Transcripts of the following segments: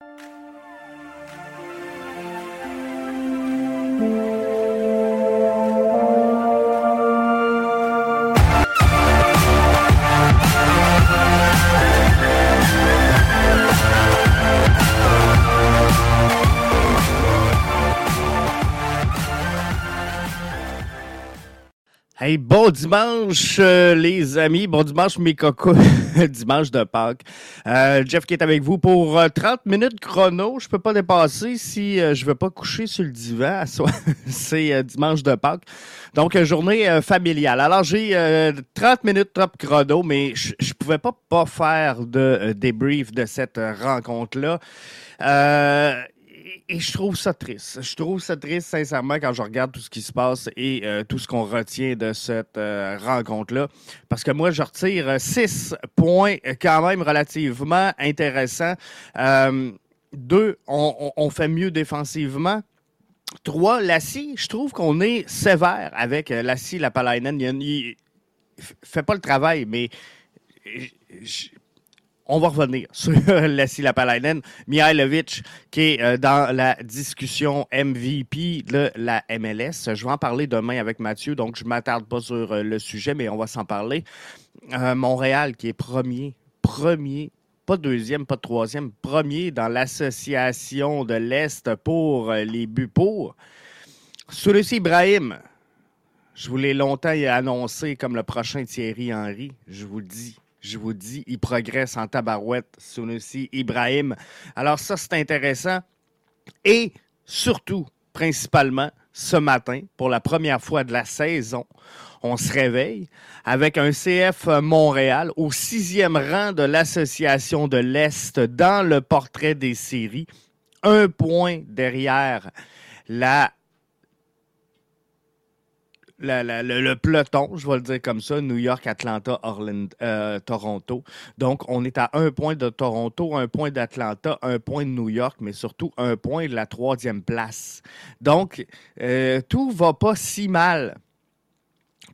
you bon dimanche, euh, les amis. Bon dimanche, mes cocos. dimanche de Pâques. Euh, Jeff qui est avec vous pour 30 euh, minutes chrono. Je peux pas dépasser si je veux pas coucher sur le divan. C'est dimanche de Pâques. Donc, journée familiale. Alors, j'ai 30 minutes top chrono, mais je, je pouvais pas pas faire de débrief de cette rencontre-là et je trouve ça triste. Je trouve ça triste, sincèrement, quand je regarde tout ce qui se passe et euh, tout ce qu'on retient de cette euh, rencontre-là. Parce que moi, je retire six points quand même relativement intéressants. Euh, deux, on, fait mieux défensivement. Trois, Lassie, je trouve qu'on est sévère avec Lassie Lapalainen. Il, il, fait pas le travail, mais on va revenir sur Lassie Lapalainen. Mihailovic, qui est euh, dans la discussion MVP de la MLS. Je vais en parler demain avec Mathieu, donc je ne m'attarde pas sur euh, le sujet, mais on va s'en parler. Euh, Montréal, qui est premier, premier, pas deuxième, pas troisième, premier dans l'association de l'Est pour les buts pour. Sulussi Ibrahim, je vous l'ai longtemps annoncé comme le prochain Thierry Henry, je vous le dis je vous dis, il progresse en tabarouette, Sunusi Ibrahim. Alors ça, c'est intéressant. Et surtout, principalement, ce matin, pour la première fois de la saison, on se réveille avec un CF Montréal au sixième rang de l'Association de l'Est dans le portrait des séries, un point derrière la le, peloton, je vais le dire comme ça, New York, Atlanta, Orlando, euh, Toronto. Donc, on est à un point de Toronto, un point d'Atlanta, un point de New York, mais surtout un point de la troisième place. Donc, euh, tout va pas si mal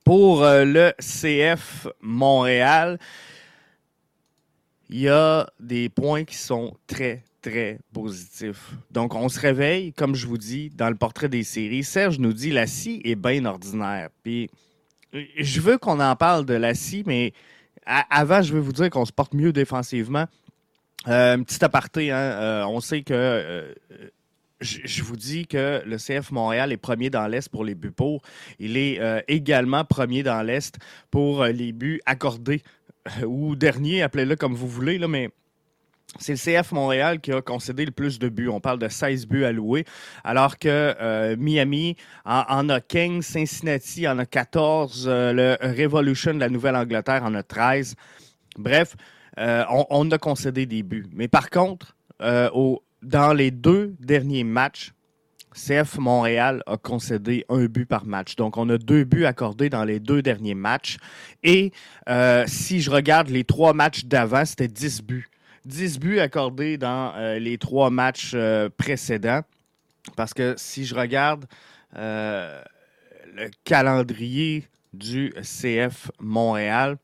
pour euh, le CF Montréal. Il y a des points qui sont très, très positif. Donc, on se réveille, comme je vous dis, dans le portrait des séries. Serge nous dit la scie est bien ordinaire. Puis, je veux qu'on en parle de la scie, mais avant, je veux vous dire qu'on se porte mieux défensivement. Euh, un petit aparté, hein, euh, on sait que euh, je, vous dis que le CF Montréal est premier dans l'Est pour les buts pour. Il est également premier dans l'Est pour les buts accordés ou dernier, appelez-le comme vous voulez, là, mais c'est le CF Montréal qui a concédé le plus de buts. On parle de 16 buts alloués, alors que euh, Miami en, a 15, Cincinnati en a 14, euh, le Revolution de la Nouvelle-Angleterre en a 13. Bref, euh, on, a concédé des buts. Mais par contre, dans les deux derniers matchs, CF Montréal a concédé un but par match. Donc, on a deux buts accordés dans les deux derniers matchs. Et si je regarde les trois matchs d'avant, c'était 10 buts. 10 buts accordés dans euh, les trois matchs euh, précédents. Parce que si je regarde euh, le calendrier du CF Montréal,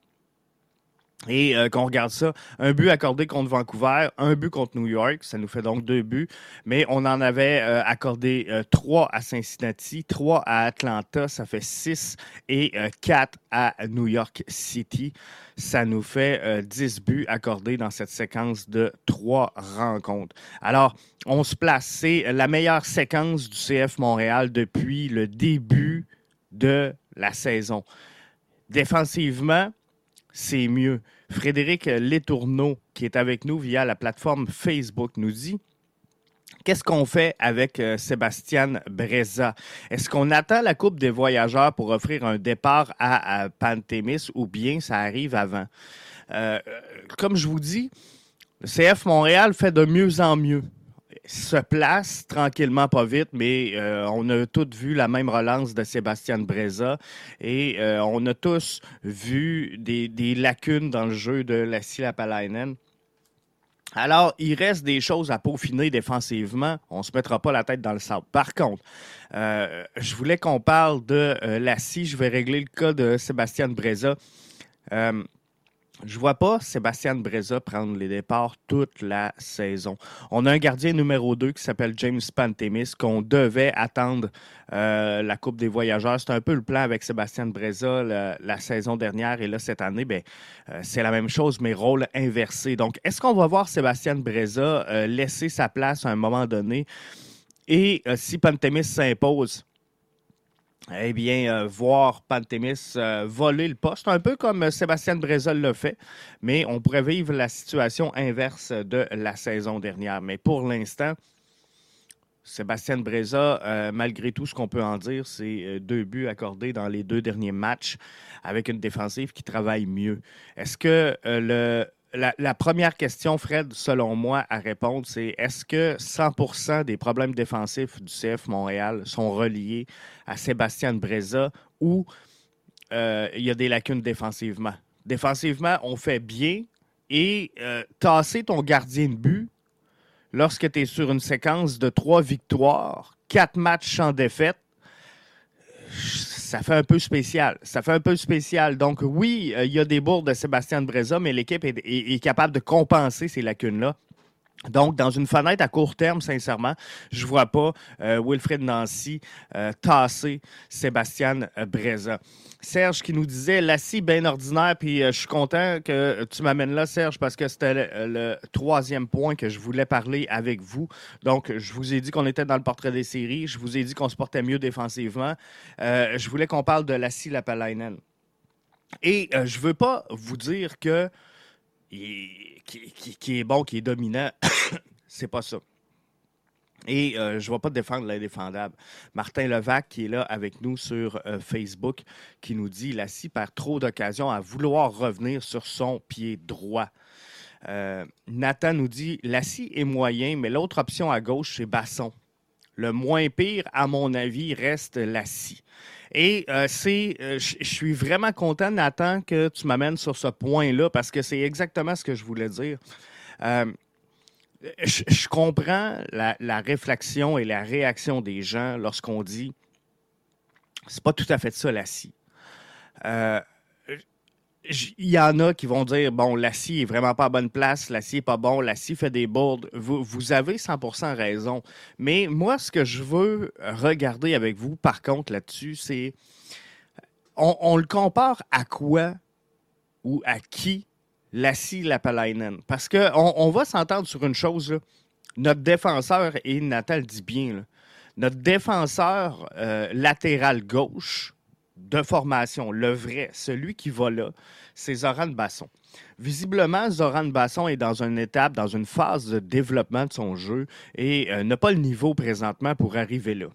et qu'on regarde ça, un but accordé contre Vancouver, un but contre New York, ça nous fait donc deux buts, mais on en avait accordé trois à Cincinnati, trois à Atlanta, ça fait six, et quatre à New York City ça nous fait 10 euh, buts accordés dans cette séquence de trois rencontres. Alors, on se place. C'est la meilleure séquence du CF Montréal depuis le début de la saison. Défensivement, c'est mieux. Frédéric Letourneau, qui est avec nous via la plateforme Facebook, nous dit Qu'est-ce qu'on fait avec euh, Sébastien Breza? Est-ce qu'on attend la Coupe des voyageurs pour offrir un départ à, Pantémis ou bien ça arrive avant? Euh, comme je vous dis, le CF Montréal fait de mieux en mieux. Se place tranquillement, pas vite, mais euh, on a tous vu la même relance de Sébastien Breza et on a tous vu des, lacunes dans le jeu de la Lapalainen. Alors, il reste des choses à peaufiner défensivement. On ne se mettra pas la tête dans le sable. Par contre, euh, je voulais qu'on parle de euh, la scie. Je vais régler le cas de Sébastien Breza. Je vois pas Sébastien Breza prendre les départs toute la saison. On a un gardien numéro 2 qui s'appelle James Pantemis qu'on devait attendre euh, la Coupe des Voyageurs. C'est un peu le plan avec Sébastien Breza la, saison dernière et là cette année, ben, euh, c'est la même chose mais rôle inversé. Donc, est-ce qu'on va voir Sébastien Breza euh, laisser sa place à un moment donné? Et si Pantemis s'impose? Eh bien, euh, voir Pantémis euh, voler le poste, un peu comme euh, Sébastien Brézol l'a fait, mais on pourrait vivre la situation inverse de la saison dernière. Mais pour l'instant, Sébastien Breza, malgré tout ce qu'on peut en dire, c'est deux buts accordés dans les deux derniers matchs avec une défensive qui travaille mieux. Est-ce que le la, première question, Fred, selon moi, à répondre, c'est est-ce que 100% des problèmes défensifs du CF Montréal sont reliés à Sébastien Breza ou euh, il y a des lacunes défensivement? Défensivement, on fait bien et euh, tasser ton gardien de but lorsque tu es sur une séquence de trois victoires, quatre matchs en défaite, ça fait un peu spécial. Ça fait un peu spécial. Donc, oui, euh, il y a des bourdes de Sébastien Breza, mais l'équipe est, capable de compenser ces lacunes-là. Donc, dans une fenêtre à court terme, sincèrement, je ne vois pas euh, Wilfred Nancy euh, tasser Sébastien Breza. Serge qui nous disait Lassie bien ordinaire, puis je suis content que tu m'amènes là, Serge, parce que c'était le, troisième point que je voulais parler avec vous. Donc, je vous ai dit qu'on était dans le portrait des séries, je vous ai dit qu'on se portait mieux défensivement. je voulais qu'on parle de Lassie Lapalainen. Et je ne veux pas vous dire que qui, est bon, qui est dominant. c'est pas ça. Et euh, je ne vais pas défendre l'indéfendable. Martin Levac, qui est là avec nous sur euh, Facebook, qui nous dit Lassie perd trop d'occasions à vouloir revenir sur son pied droit. Euh, Nathan nous dit Lassie est moyen, mais l'autre option à gauche, c'est Basson. Le moins pire, à mon avis, reste Lassie. Et euh, c'est, euh, je suis vraiment content, Nathan, que tu m'amènes sur ce point-là parce que c'est exactement ce que je voulais dire. Euh, je, comprends la, réflexion et la réaction des gens lorsqu'on dit c'est pas tout à fait ça, la scie il y en a qui vont dire bon, l'acier est vraiment pas à bonne place, l'acier est pas bon, l'acier fait des bourdes. Vous, vous avez 100% raison. Mais moi, ce que je veux regarder avec vous, par contre, là-dessus, c'est on, le compare à quoi ou à qui Lassie Lapalainen? Parce qu'on on va s'entendre sur une chose. Notre défenseur, et Natal dit bien, notre défenseur euh, latéral gauche, de formation, le vrai, celui qui va là, c'est Zoran Basson. Visiblement, Zoran Basson est dans une étape, dans une phase de développement de son jeu et euh, n'a pas le niveau présentement pour arriver là.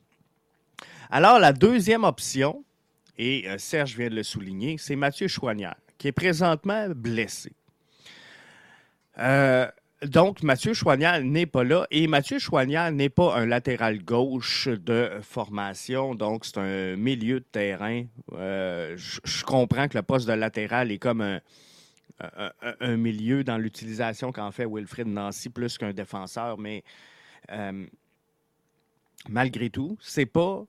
Alors, la deuxième option, et euh, Serge vient de le souligner, c'est Mathieu Chouanière, qui est présentement blessé. Euh, donc, Mathieu Choignard n'est pas là. Et Mathieu Choignard n'est pas un latéral gauche de formation. Donc, c'est un milieu de terrain. Euh, je comprends que le poste de latéral est comme un, milieu dans l'utilisation qu'en fait Wilfred Nancy plus qu'un défenseur. Mais euh, malgré tout, c'est pas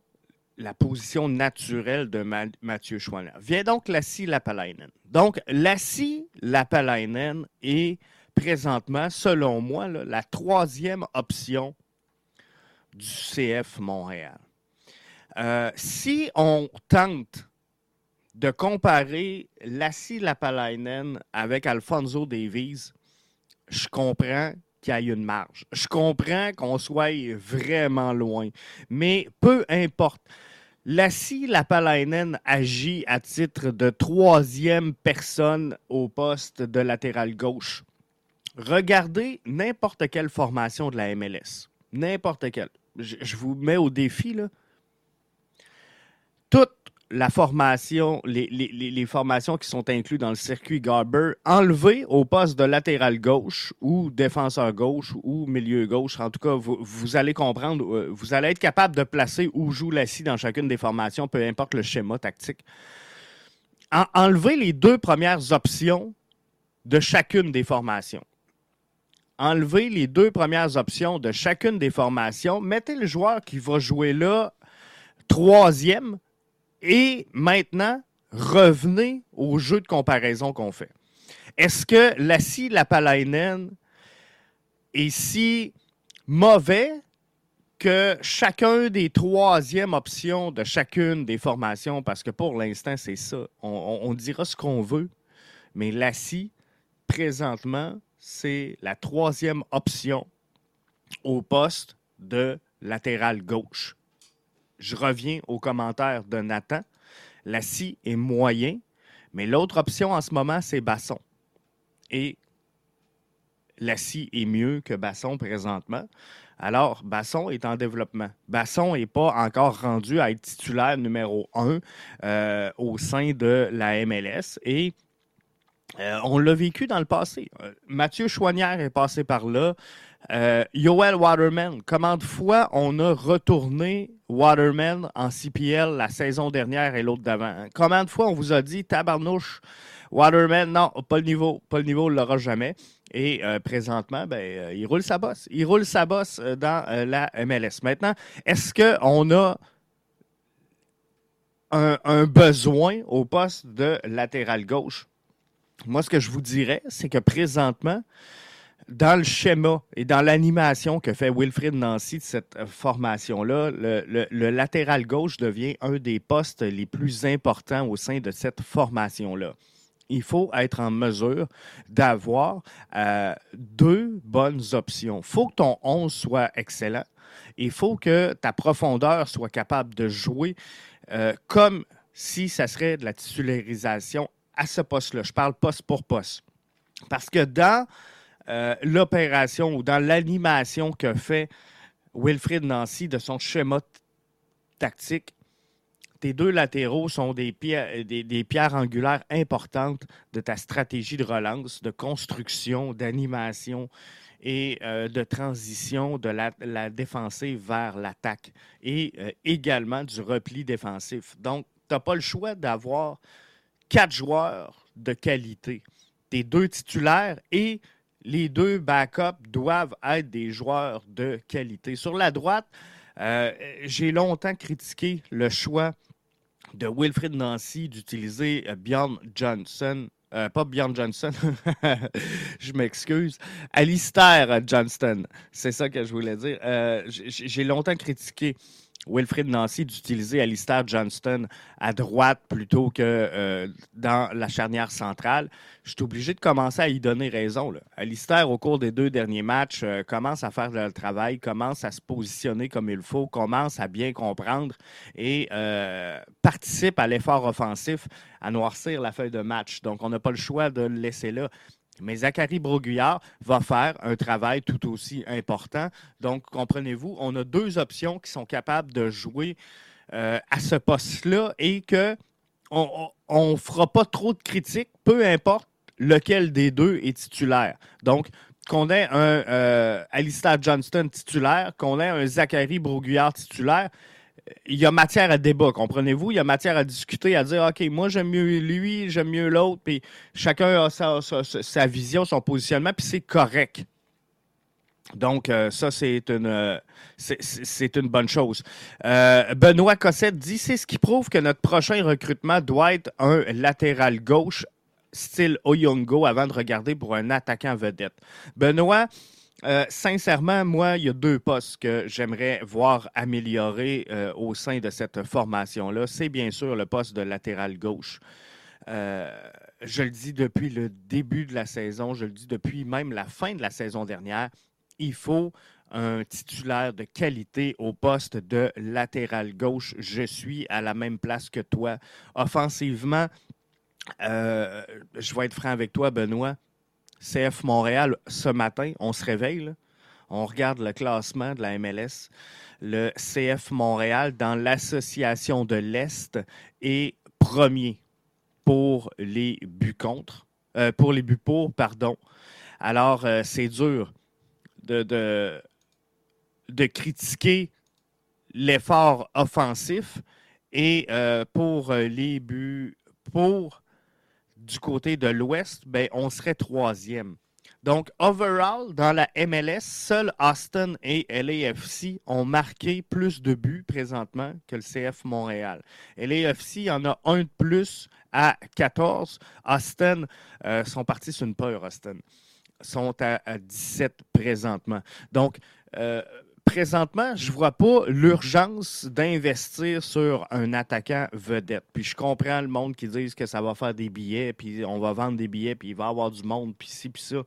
la position naturelle de Mathieu Choignard. Vient donc Lassie Lapalainen. Donc, Lassie Lapalainen est présentement, selon moi, la troisième option du CF Montréal. Euh, si on tente de comparer Lassie Lapalainen avec Alfonso Davies, je comprends qu'il y ait une marge. Je comprends qu'on soit vraiment loin. Mais peu importe. Lassie Lapalainen agit à titre de troisième personne au poste de latéral gauche. Regardez n'importe quelle formation de la MLS. N'importe quelle. Je, vous mets au défi, là. Toute la formation, les, formations qui sont incluses dans le circuit Garber, enlevées au poste de latéral gauche ou défenseur gauche ou milieu gauche. En tout cas, vous, allez comprendre, euh, vous allez être capable de placer où joue Lassie dans chacune des formations, peu importe le schéma tactique. enlevez les deux premières options de chacune des formations enlevez les deux premières options de chacune des formations, mettez le joueur qui va jouer là troisième et maintenant revenez au jeu de comparaison qu'on fait. Est-ce que Lassie Lapalainen est si mauvais que chacun des troisièmes options de chacune des formations, parce que pour l'instant, c'est ça. On, dira ce qu'on veut, mais Lassie, présentement, c'est la troisième option au poste de latéral gauche. Je reviens aux commentaires de Nathan. Lassie est moyen, mais l'autre option en ce moment, c'est Basson. Et Lassie est mieux que Basson présentement. Alors, Basson est en développement. Basson n'est pas encore rendu à être titulaire numéro un euh, au sein de la MLS. Et euh, on l'a vécu dans le passé. Euh, Mathieu Chouanière est passé par là. Yoel Waterman, combien de fois on a retourné Waterman en CPL la saison dernière et l'autre d'avant? Combien de fois on vous a dit, tabarnouche, Waterman, non, pas le niveau, pas le niveau, on ne l'aura jamais. Et euh, présentement, ben, euh, il roule sa bosse. Il roule sa bosse euh, dans la MLS. Maintenant, est-ce qu'on a un, besoin au poste de latéral gauche? Moi, ce que je vous dirais, c'est que présentement, dans le schéma et dans l'animation que fait Wilfrid Nancy de cette formation-là, le, latéral gauche devient un des postes les plus importants au sein de cette formation-là il faut être en mesure d'avoir euh, deux bonnes options. Il faut que ton 11 soit excellent. Il faut que ta profondeur soit capable de jouer euh, comme si ça serait de la titularisation à ce poste-là. Je parle poste pour poste. Parce que dans euh, l'opération ou dans l'animation que fait Wilfrid Nancy de son schéma tactique, tes deux latéraux sont des pierres, des, pierres angulaires importantes de ta stratégie de relance, de construction, d'animation et euh, de transition de la, défensive vers l'attaque et euh, également du repli défensif. Donc, tu n'as pas le choix d'avoir quatre joueurs de qualité. Tes deux titulaires et les deux backups doivent être des joueurs de qualité. Sur la droite, euh, j'ai longtemps critiqué le choix de Wilfrid Nancy d'utiliser euh, Bjorn Johnson. Euh, pas Bjorn Johnson, je m'excuse. Alistair Johnston, c'est ça que je voulais dire. J'ai longtemps critiqué Wilfrid Nancy d'utiliser Alistair Johnston à droite plutôt que euh, dans la charnière centrale, je suis obligé de commencer à y donner raison. Là. Alistair, au cours des deux derniers matchs, euh, commence à faire le travail, commence à se positionner comme il faut, commence à bien comprendre et euh, participe à l'effort offensif à noircir la feuille de match. Donc, on n'a pas le choix de le laisser là. Mais Zachary Broguillard va faire un travail tout aussi important. Donc, comprenez-vous, on a deux options qui sont capables de jouer euh, à ce poste-là et que on ne fera pas trop de critiques, peu importe lequel des deux est titulaire. Donc, qu'on ait un euh, Alistair Johnston titulaire, qu'on ait un Zachary Broguillard titulaire, il y a matière à débat, comprenez-vous? Il y a matière à discuter, à dire, OK, moi, j'aime mieux lui, j'aime mieux l'autre, puis chacun a sa, vision, son positionnement, puis c'est correct. Donc, euh, ça, c'est une, euh, une bonne chose. Euh, Benoît Cossette dit c'est ce qui prouve que notre prochain recrutement doit être un latéral gauche style Oyongo avant de regarder pour un attaquant vedette. Benoît, euh, sincèrement, moi, il y a deux postes que j'aimerais voir améliorer euh, au sein de cette formation-là. C'est bien sûr le poste de latéral gauche. Euh, je le dis depuis le début de la saison, je le dis depuis même la fin de la saison dernière, il faut un titulaire de qualité au poste de latéral gauche. Je suis à la même place que toi. Offensivement, je vais être franc avec toi, Benoît. CF Montréal, ce matin, on se réveille, on regarde le classement de la MLS. Le CF Montréal, dans l'association de l'Est, est premier pour les buts contre, euh, pour les buts pour, pardon. Alors, euh, c'est dur de, critiquer l'effort offensif et euh, pour les buts pour du côté de l'Ouest, ben, on serait troisième. Donc, overall, dans la MLS, seuls Austin et LAFC ont marqué plus de buts présentement que le CF Montréal. LAFC en a un de plus à 14. Austin sont partis sur une peur, Austin. Sont à, 17 présentement. Donc, présentement, je ne vois pas l'urgence d'investir sur un attaquant vedette. Puis je comprends le monde qui dit que ça va faire des billets, puis on va vendre des billets, puis il va y avoir du monde, puis ci, puis ça.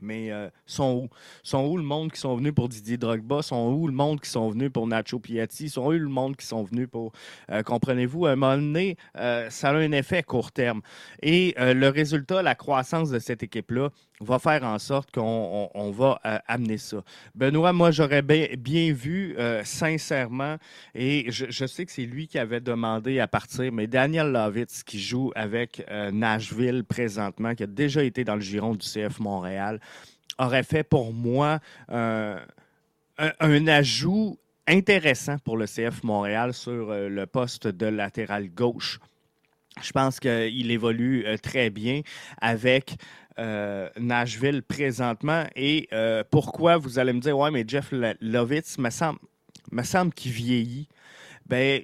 Mais euh, sont où? Sont où le monde qui sont venus pour Didier Drogba? Sont où le monde qui sont venus pour Nacho Piatti? Sont où le monde qui sont venus pour... Euh, comprenez-vous, à un moment donné, euh, ça a un effet court terme. Et le résultat, la croissance de cette équipe-là, va faire en sorte qu'on va euh, amener ça. Benoît, moi, j'aurais bien, vu, euh, sincèrement, et je, sais que c'est lui qui avait demandé à partir, mais Daniel Lovitz, qui joue avec euh, Nashville présentement, qui a déjà été dans le giron du CF Montréal, aurait fait pour moi un, un, ajout intéressant pour le CF Montréal sur le poste de latéral gauche. Je pense qu'il évolue très bien avec euh, Nashville présentement. Et euh, pourquoi vous allez me dire, ouais, mais Jeff Lovitz me semble, me semble qu'il vieillit. Ben,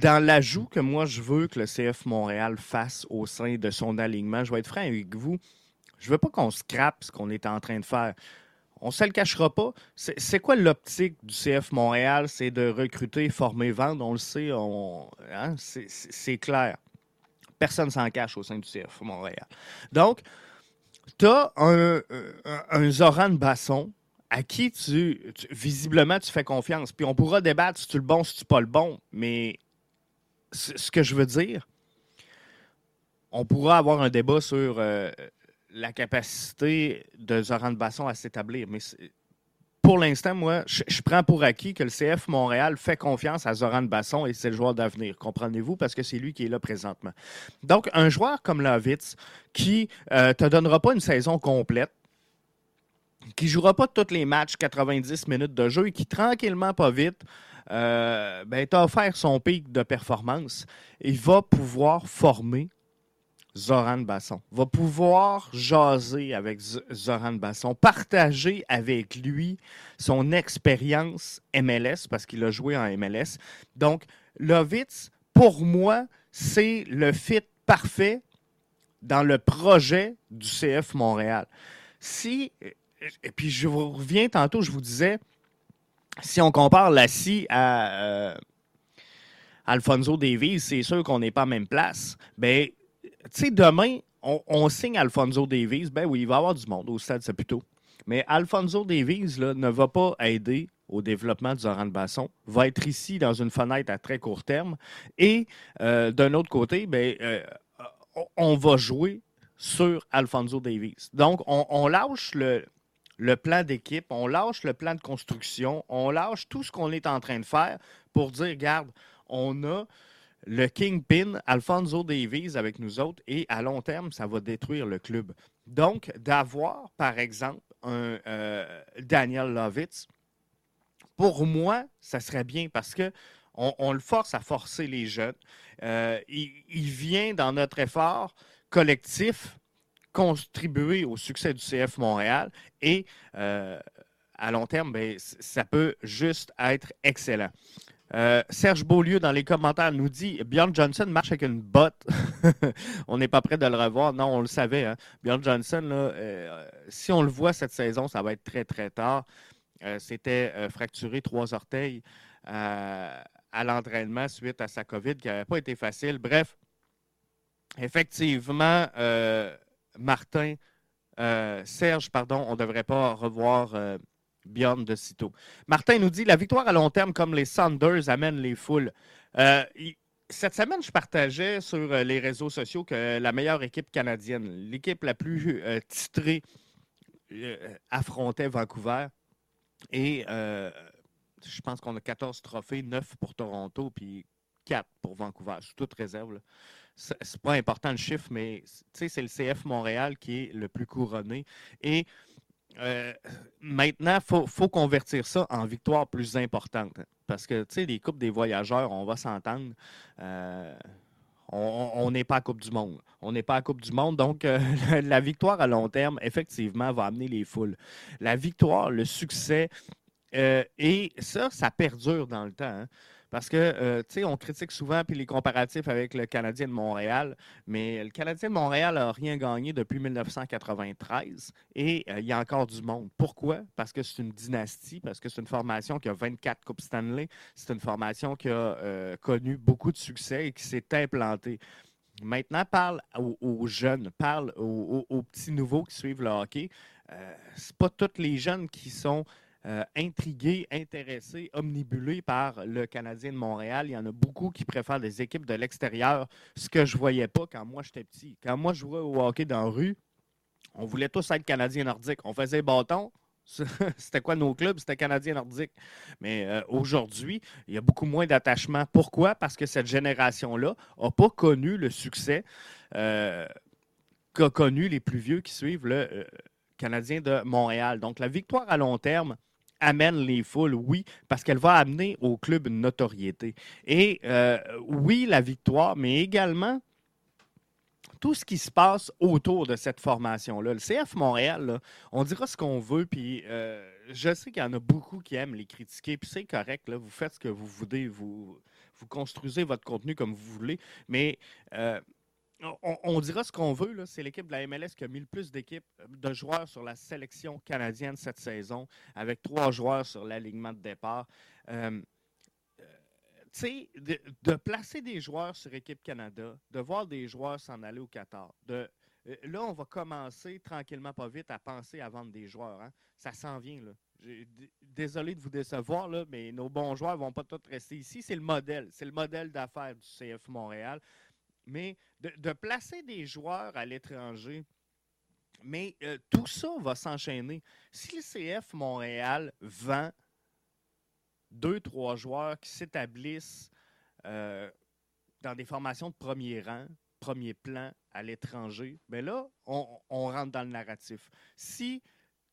dans l'ajout que moi je veux que le CF Montréal fasse au sein de son alignement, je vais être franc avec vous. Je veux pas qu'on scrape ce qu'on est en train de faire. On ne se le cachera pas. C'est quoi l'optique du CF Montréal? C'est de recruter, former, vendre? On le sait, hein, c'est clair. Personne s'en cache au sein du CF Montréal. Donc, tu as un, un, Zoran Basson à qui tu, visiblement tu fais confiance. Puis on pourra débattre si tu le bon, si tu pas le bon, mais ce que je veux dire, on pourra avoir un débat sur euh, la capacité de Zoran Basson à s'établir. Mais pour l'instant, moi, je, prends pour acquis que le CF Montréal fait confiance à Zoran Basson et c'est le joueur d'avenir. Comprenez-vous? Parce que c'est lui qui est là présentement. Donc, un joueur comme Lovitz qui ne euh, te donnera pas une saison complète, qui jouera pas tous les matchs 90 minutes de jeu et qui, tranquillement, pas vite, euh, ben, t'a offert son pic de performance. Il va pouvoir former Zoran Basson, va pouvoir jaser avec Zoran Basson, partager avec lui son expérience MLS, parce qu'il a joué en MLS. Donc, Lovitz, pour moi, c'est le fit parfait dans le projet du CF Montréal. Si, et puis je vous reviens tantôt, je vous disais, si on compare la scie à euh, Alfonso Davies, c'est sûr qu'on n'est pas à même place. Ben, tu sais, demain, on, signe Alfonso Davies. Ben oui, il va y avoir du monde au stade plutôt. Mais Alfonso Davies là, ne va pas aider au développement du Zoran Basson, va être ici dans une fenêtre à très court terme. Et euh, d'un autre côté, ben, euh, on va jouer sur Alfonso Davies. Donc, on, lâche le, le plan d'équipe, on lâche le plan de construction, on lâche tout ce qu'on est en train de faire pour dire, regarde, on a le Kingpin, Alfonso Davies avec nous autres, et à long terme, ça va détruire le club. Donc, d'avoir, par exemple, un euh, Daniel Lovitz, pour moi, ça serait bien parce que on, le force à forcer les jeunes. Euh, il, vient dans notre effort collectif contribuer au succès du CF Montréal et euh, à long terme, ben, ça peut juste être excellent. Euh, Serge Beaulieu, dans les commentaires, nous dit Bjorn Johnson marche avec une botte. on n'est pas prêt de le revoir. Non, on le savait. Hein. Bjorn Johnson, euh, si on le voit cette saison, ça va être très, très tard. Euh, c'était fracturé trois orteils à l'entraînement suite à sa COVID qui n'avait pas été facile. Bref, effectivement, Martin, Serge, pardon, on ne devrait pas revoir Martin nous dit la victoire à long terme comme les Sanders amène les foules. Euh, cette semaine, je partageais sur euh, les réseaux sociaux que la meilleure équipe canadienne, l'équipe la plus euh, titrée, affrontait Vancouver. Et je pense qu'on a 14 trophées, 9 pour Toronto, puis 4 pour Vancouver, sous toute réserve. C'est pas important le chiffre, mais c'est le CF Montréal qui est le plus couronné. Et euh, maintenant, il faut, convertir ça en victoire plus importante. Parce que, tu sais, les Coupes des voyageurs, on va s'entendre. Euh, on n'est pas à Coupe du Monde. On n'est pas à Coupe du Monde. Donc, euh, la victoire à long terme, effectivement, va amener les foules. La victoire, le succès, et ça, ça perdure dans le temps. Hein. Parce que, euh, tu sais, on critique souvent puis les comparatifs avec le Canadien de Montréal, mais le Canadien de Montréal n'a rien gagné depuis 1993 et euh, il y a encore du monde. Pourquoi? Parce que c'est une dynastie, parce que c'est une formation qui a 24 Coupes Stanley, c'est une formation qui a euh, connu beaucoup de succès et qui s'est implantée. Maintenant, parle aux, jeunes, parle aux, petits nouveaux qui suivent le hockey. Euh, c'est pas tous les jeunes qui sont euh, intrigués, intéressés, omnibulés par le Canadien de Montréal. Il y en a beaucoup qui préfèrent des équipes de l'extérieur, ce que je ne voyais pas quand moi j'étais petit. Quand moi je jouais au hockey dans la rue, on voulait tous être Canadiens nordiques. On faisait bâton, C'était quoi nos clubs? C'était Canadien nordique. Mais euh, aujourd'hui, il y a beaucoup moins d'attachement. Pourquoi? Parce que cette génération-là n'a pas connu le succès euh, qu'a connu les plus vieux qui suivent le Canadien de Montréal. Donc, la victoire à long terme amène les foules, oui, parce qu'elle va amener au club une notoriété. Et oui, la victoire, mais également tout ce qui se passe autour de cette formation-là. Le CF Montréal, on dira ce qu'on veut, puis euh, je sais qu'il y en a beaucoup qui aiment les critiquer, puis c'est correct, vous faites ce que vous voulez, vous, vous construisez votre contenu comme vous voulez, mais euh, on, dira ce qu'on veut. C'est l'équipe de la MLS qui a mis le plus d'équipes de joueurs sur la sélection canadienne cette saison, avec trois joueurs sur l'alignement de départ. Euh, de, de, placer des joueurs sur Équipe Canada, de voir des joueurs s'en aller au Qatar, euh, là, on va commencer tranquillement, pas vite, à penser à vendre des joueurs. Hein. Ça s'en vient. Désolé de vous décevoir, mais nos bons joueurs ne vont pas tous rester ici. C'est le modèle. C'est le modèle d'affaires du CF Montréal. Mais de, placer des joueurs à l'étranger, mais euh, tout ça va s'enchaîner. Si le CF Montréal vend deux, trois joueurs qui s'établissent euh, dans des formations de premier rang, premier plan à l'étranger, bien là, on, rentre dans le narratif. Si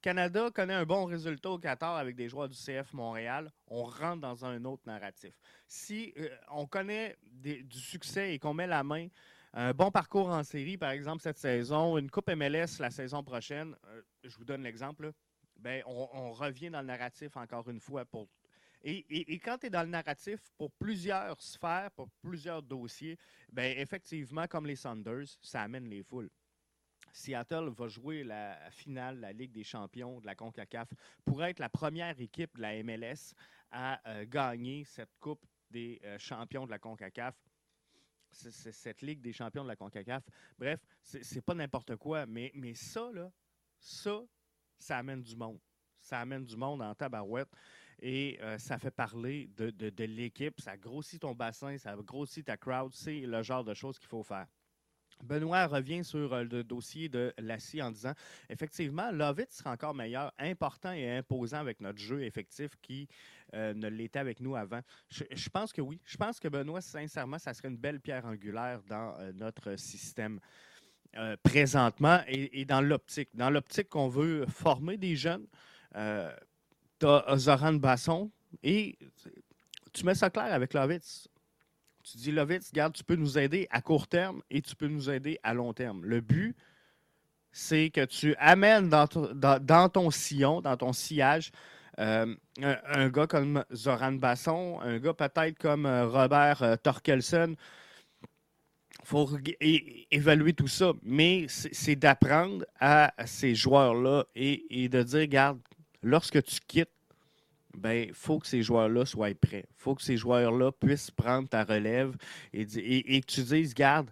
Canada connaît un bon résultat au Qatar avec des joueurs du CF Montréal, on rentre dans un autre narratif. Si euh, on connaît du succès et qu'on met la main, un bon parcours en série, par exemple, cette saison, une Coupe MLS la saison prochaine, euh, je vous donne l'exemple, ben, on, revient dans le narratif encore une fois et, quand tu es dans le narratif pour plusieurs sphères, pour plusieurs dossiers, ben effectivement, comme les Saunders, ça amène les foules. Seattle va jouer la finale de la Ligue des champions de la CONCACAF pour être la première équipe de la MLS à euh, gagner cette Coupe des euh, champions de la CONCACAF. Cette Ligue des champions de la CONCACAF. Bref, c'est, pas n'importe quoi, mais, mais ça, là, ça, ça amène du monde. Ça amène du monde en tabarouette et euh, ça fait parler de, l'équipe, ça grossit ton bassin, ça grossit ta crowd, c'est le genre de choses qu'il faut faire. Benoît revient sur euh, le dossier de Lassie en disant effectivement, Lovitz sera encore meilleur, important et imposant avec notre jeu effectif qui euh, ne l'était avec nous avant. Je, pense que oui. Je pense que Benoît, sincèrement, ça serait une belle pierre angulaire dans notre système. présentement et, dans l'optique. Dans l'optique qu'on veut former des jeunes, tu Zoran Basson et tu mets ça clair avec Lovitz. Tu dis, Lovitz, regarde, tu peux nous aider à court terme et tu peux nous aider à long terme. Le but, c'est que tu amènes dans ton, sillon, dans ton sillage, euh, un, gars comme Zoran Basson, un gars peut-être comme euh, Robert euh, Torkelson. Il faut évaluer tout ça, mais c'est d'apprendre à ces joueurs-là et, et, de dire, regarde, lorsque tu quittes, ben, faut que ces joueurs-là soient prêts. Faut que ces joueurs-là puissent prendre ta relève et, que tu dises, garde,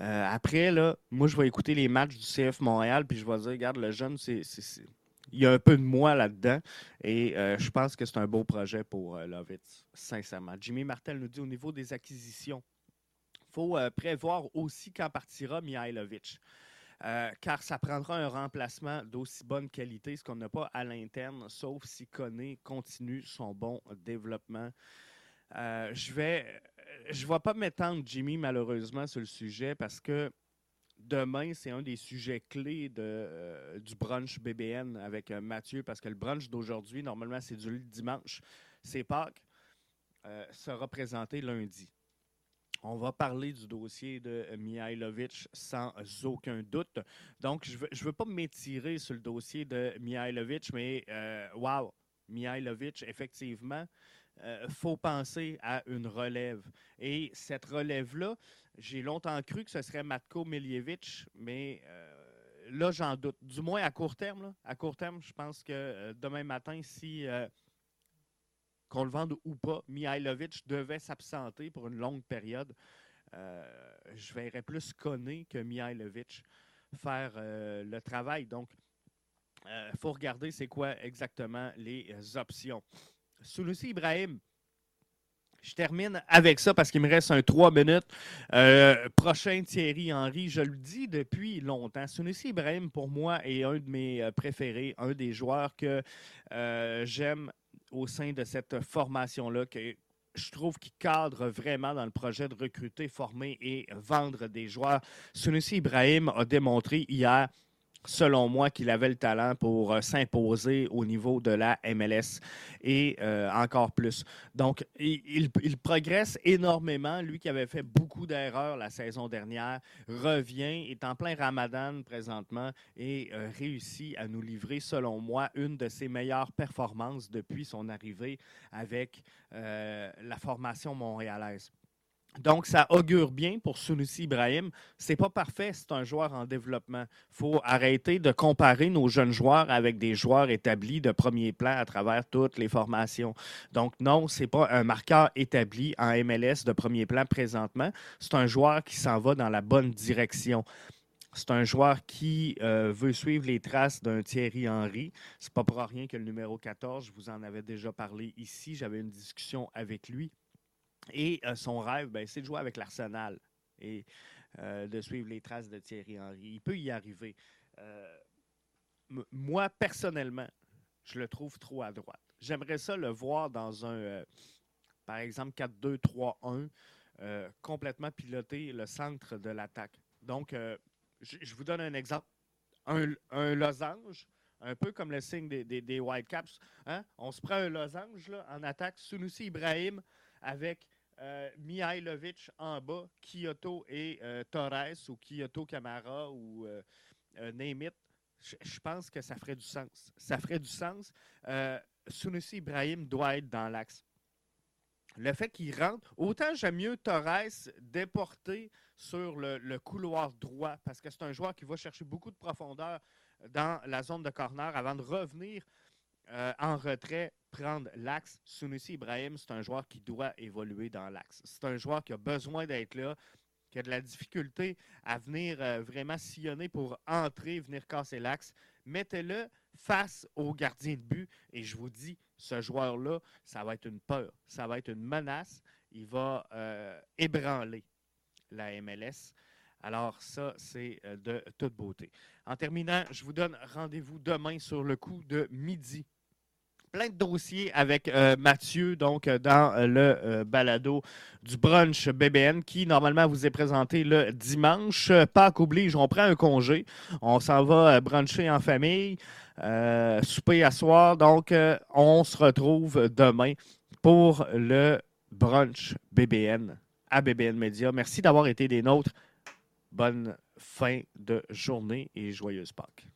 euh, après, là, moi, je vais écouter les matchs du CF Montréal, puis je vais dire, regarde, le jeune, il y a un peu de moi là-dedans. Et euh, je pense que c'est un beau projet pour euh, Lovitz, sincèrement. Jimmy Martel nous dit au niveau des acquisitions, il faut prévoir aussi quand partira Mihailovic. Euh, car ça prendra un remplacement d'aussi bonne qualité, ce qu'on n'a pas à l'interne, sauf si Koné continue son bon développement. Euh, je vais, je vais pas m'étendre, Jimmy, malheureusement, sur le sujet parce que demain, c'est un des sujets clés de, euh, du brunch BBN avec Mathieu, parce que le brunch d'aujourd'hui, normalement, c'est du dimanche, c'est Pâques, sera présenté lundi. On va parler du dossier de Mihailovic sans aucun doute. Donc, je ne veux, pas m'étirer sur le dossier de Mihailovic, mais euh, wow, Mihailovic, effectivement, il faut penser à une relève. Et cette relève-là, j'ai longtemps cru que ce serait Matko Miljevic, mais là, j'en doute. Du moins à court terme. À court terme, je pense que demain matin, si qu'on le vende ou pas, Mihailovic devait s'absenter pour une longue période. je verrais plus Koné que Mihailovic faire le travail. Donc, il euh, faut regarder c'est quoi exactement les euh, options. Sunusi Ibrahim, je termine avec ça parce qu'il me reste un 3 minutes. Euh, prochain Thierry Henry, je le dis depuis longtemps. Sunusi Ibrahim, pour moi, est un de mes préférés, un des joueurs que j'aime au sein de cette formation-là, que je trouve qu'il cadre vraiment dans le projet de recruter, former et vendre des joueurs. Sunusi Ibrahim a démontré hier selon moi, qu'il avait le talent pour euh, s'imposer au niveau de la MLS et euh, encore plus. Donc, il, progresse énormément. Lui qui avait fait beaucoup d'erreurs la saison dernière revient, est en plein ramadan présentement et euh, réussit à nous livrer, selon moi, une de ses meilleures performances depuis son arrivée avec la formation montréalaise. Donc, ça augure bien pour Sunusi Ibrahim. C'est pas parfait, c'est un joueur en développement. Il faut arrêter de comparer nos jeunes joueurs avec des joueurs établis de premier plan à travers toutes les formations. Donc, non, c'est pas un marqueur établi en MLS de premier plan présentement. C'est un joueur qui s'en va dans la bonne direction. C'est un joueur qui euh, veut suivre les traces d'un Thierry Henry. C'est pas pour rien que le numéro 14, je vous en avais déjà parlé ici. J'avais une discussion avec lui et euh, son rêve, ben, c'est de jouer avec l'Arsenal et euh, de suivre les traces de Thierry Henry. Il peut y arriver. Euh, moi, personnellement, je le trouve trop à droite. J'aimerais ça le voir dans un, par exemple, 4-2-3-1, complètement piloter le centre de l'attaque. Donc, je, vous donne un exemple. Un, losange, un peu comme le signe des, des, Whitecaps. Hein? On se prend un losange là, en attaque. Sunusi Ibrahim avec euh, Mihailovic en bas, Kyoto et euh, Torres ou Kyoto Camara ou euh, euh je pense que ça ferait du sens. Ça ferait du sens. Sunusi Ibrahim doit être dans l'axe. Le fait qu'il rentre, autant j'aime mieux Torres déporté sur le, couloir droit parce que c'est un joueur qui va chercher beaucoup de profondeur dans la zone de corner avant de revenir euh, en retrait, prendre l'axe. Sunusi Ibrahim, c'est un joueur qui doit évoluer dans l'axe. C'est un joueur qui a besoin d'être là, qui a de la difficulté à venir euh, vraiment sillonner pour entrer, venir casser l'axe. Mettez-le face au gardien de but et je vous dis, ce joueur-là, ça va être une peur, ça va être une menace. Il va euh, ébranler la MLS. Alors ça, c'est de toute beauté. En terminant, je vous donne rendez-vous demain sur le coup de midi plein de dossiers avec euh, Mathieu, donc euh, dans euh, le balado du brunch BBN qui normalement vous est présenté le dimanche. Pâques oblige, on prend un congé, on s'en va bruncher en famille, souper à soir. Donc, on se retrouve demain pour le brunch BBN à BBN Media. Merci d'avoir été des nôtres. Bonne fin de journée et joyeuse Pâques.